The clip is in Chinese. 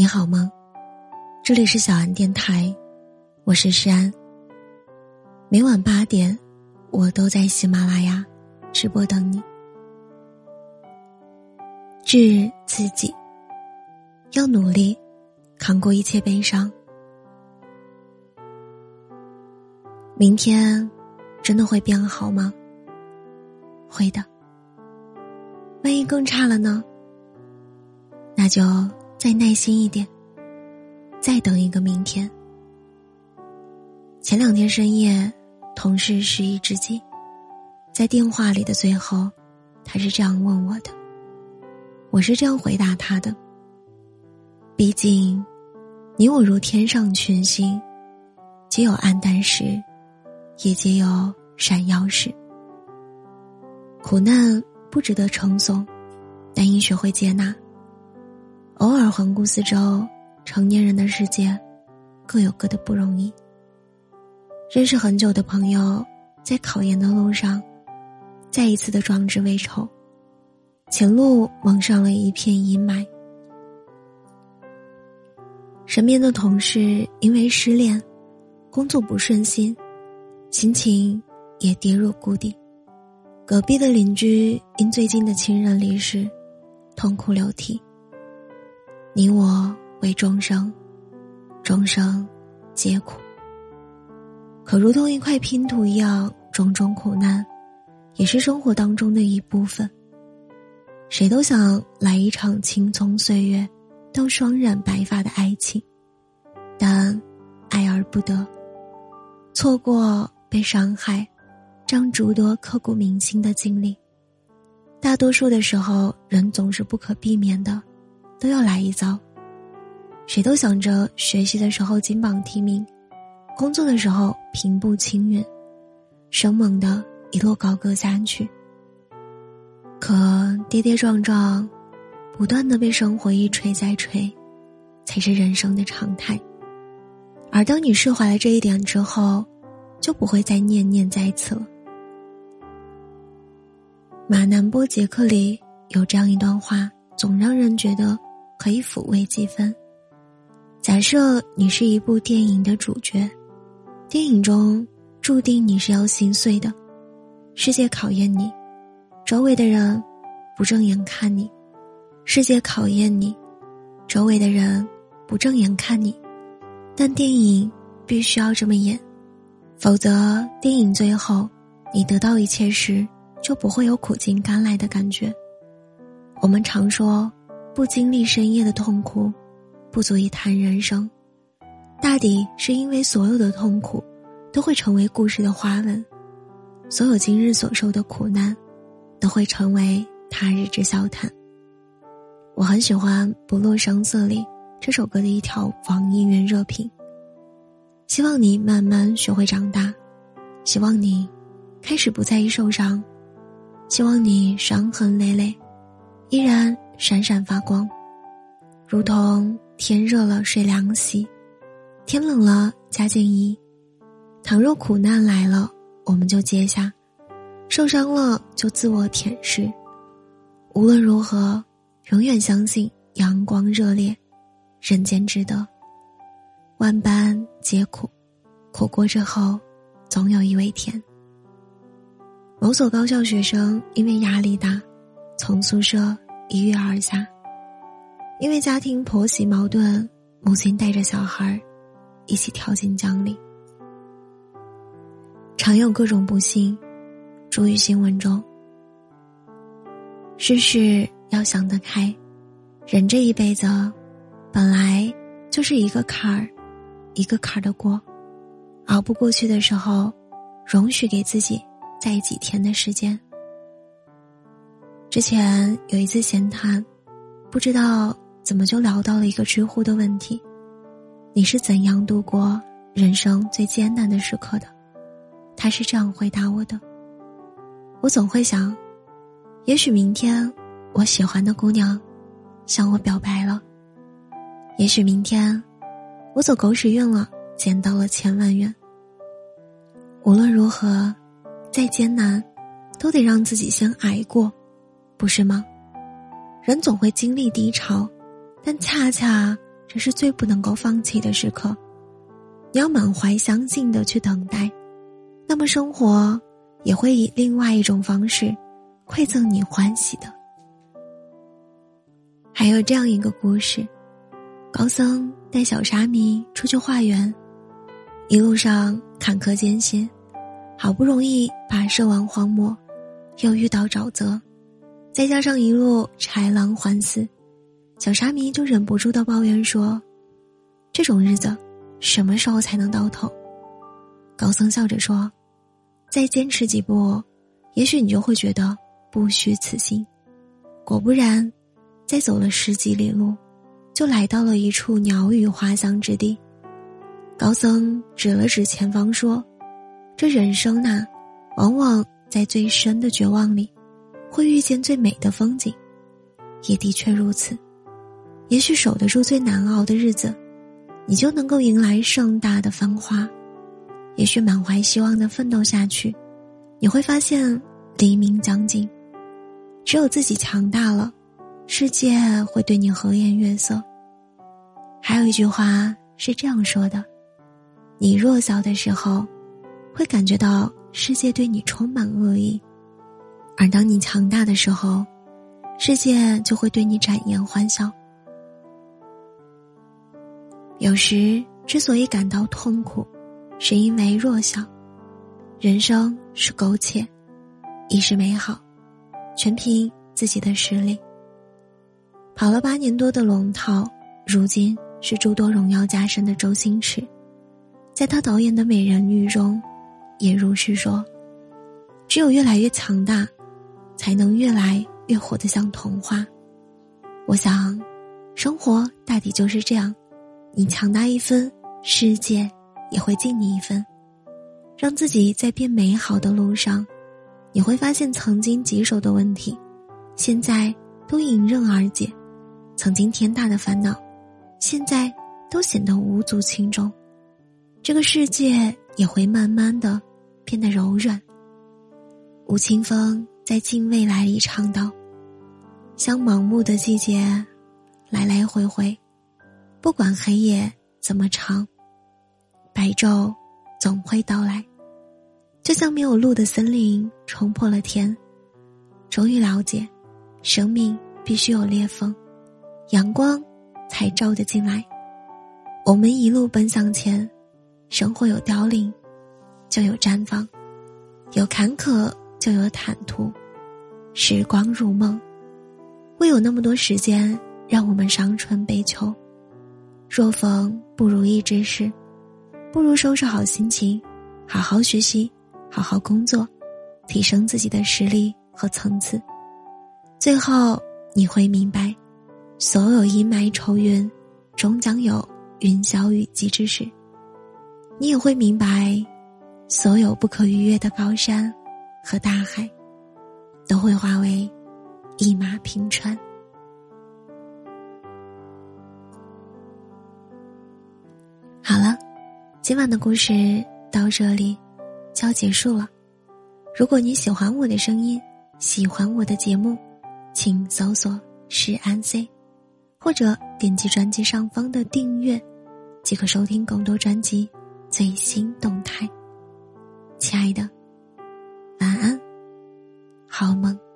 你好吗？这里是小安电台，我是诗安。每晚八点，我都在喜马拉雅直播等你。治自己，要努力扛过一切悲伤。明天真的会变好吗？会的。万一更差了呢？那就。再耐心一点，再等一个明天。前两天深夜，同事失忆之际，在电话里的最后，他是这样问我的，我是这样回答他的。毕竟，你我如天上群星，皆有暗淡时，也皆有闪耀时。苦难不值得称颂，但应学会接纳。偶尔环顾四周，成年人的世界，各有各的不容易。认识很久的朋友，在考研的路上，再一次的壮志未酬，前路蒙上了一片阴霾。身边的同事因为失恋，工作不顺心，心情也跌入谷底。隔壁的邻居因最近的亲人离世，痛哭流涕。你我为众生，众生皆苦。可如同一块拼图一样，种种苦难，也是生活当中的一部分。谁都想来一场青葱岁月到双染白发的爱情，但爱而不得，错过被伤害，让诸多刻骨铭心的经历。大多数的时候，人总是不可避免的。都要来一遭。谁都想着学习的时候金榜题名，工作的时候平步青云，生猛的一路高歌下去。可跌跌撞撞，不断的被生活一锤再锤，才是人生的常态。而当你释怀了这一点之后，就不会再念念在此了。马南波杰克里有这样一段话，总让人觉得。可以抚慰几分。假设你是一部电影的主角，电影中注定你是要心碎的，世界考验你，周围的人不正眼看你，世界考验你，周围的人不正眼看你，但电影必须要这么演，否则电影最后你得到一切时，就不会有苦尽甘来的感觉。我们常说。不经历深夜的痛苦，不足以谈人生。大抵是因为所有的痛苦，都会成为故事的花纹；所有今日所受的苦难，都会成为他日之笑谈。我很喜欢《不露声色》里这首歌的一条网易云热评。希望你慢慢学会长大，希望你开始不在意受伤，希望你伤痕累累，依然。闪闪发光，如同天热了睡凉席，天冷了加件衣。倘若苦难来了，我们就接下；受伤了就自我舔舐。无论如何，永远相信阳光热烈，人间值得。万般皆苦，苦过之后，总有一味甜。某所高校学生因为压力大，从宿舍。一跃而下，因为家庭婆媳矛盾，母亲带着小孩一起跳进江里。常有各种不幸，诸于新闻中。世事要想得开，人这一辈子，本来就是一个坎儿，一个坎儿的过，熬不过去的时候，容许给自己再几天的时间。之前有一次闲谈，不知道怎么就聊到了一个知乎的问题：你是怎样度过人生最艰难的时刻的？他是这样回答我的：我总会想，也许明天我喜欢的姑娘向我表白了；也许明天我走狗屎运了，捡到了千万元。无论如何，再艰难，都得让自己先挨过。不是吗？人总会经历低潮，但恰恰这是最不能够放弃的时刻。你要满怀相信的去等待，那么生活也会以另外一种方式馈赠你欢喜的。还有这样一个故事：高僧带小沙弥出去化缘，一路上坎坷艰辛，好不容易跋涉完荒漠，又遇到沼泽，再加上一路豺狼环伺，小沙弥就忍不住的抱怨说：“这种日子。”什么时候才能到头？高僧笑着说：“再坚持几步，也许你就会觉得不虚此行。”果不然，再走了十几里路，就来到了一处鸟语花香之地。高僧指了指前方说：“这人生呐，往往在最深的绝望里，会遇见最美的风景。也的确如此，也许守得住最难熬的日子。”你就能够迎来盛大的繁华，也许满怀希望的奋斗下去，你会发现黎明将近。只有自己强大了，世界会对你和颜悦色。还有一句话是这样说的：你弱小的时候，会感觉到世界对你充满恶意；而当你强大的时候，世界就会对你展颜欢笑。有时之所以感到痛苦，是因为弱小。人生是苟且，亦是美好，全凭自己的实力。跑了八年多的龙套，如今是诸多荣耀加身的周星驰，在他导演的美人鱼中，也如是说：只有越来越强大，才能越来越活得像童话。我想，生活大抵就是这样。你强大一分，世界也会敬你一分。让自己在变美好的路上，你会发现曾经棘手的问题，现在都迎刃而解；曾经天大的烦恼，现在都显得无足轻重。这个世界也会慢慢的变得柔软。吴青峰在《近未来》里唱道：“像盲目的季节，来来回回。”不管黑夜怎么长，白昼总会到来。就像没有路的森林冲破了天，终于了解，生命必须有裂缝，阳光才照得进来。我们一路奔向前，生活有凋零，就有绽放；有坎坷，就有坦途。时光如梦，会有那么多时间让我们伤春悲秋。若逢不如意之事，不如收拾好心情，好好学习，好好工作，提升自己的实力和层次。最后你会明白，所有阴霾愁云，终将有云消雨霁之时。你也会明白，所有不可逾越的高山和大海，都会化为一马平川。好了，今晚的故事到这里就要结束了。如果你喜欢我的声音，喜欢我的节目，请搜索“是安 C”，或者点击专辑上方的订阅，即可收听更多专辑最新动态。亲爱的，晚安，好梦。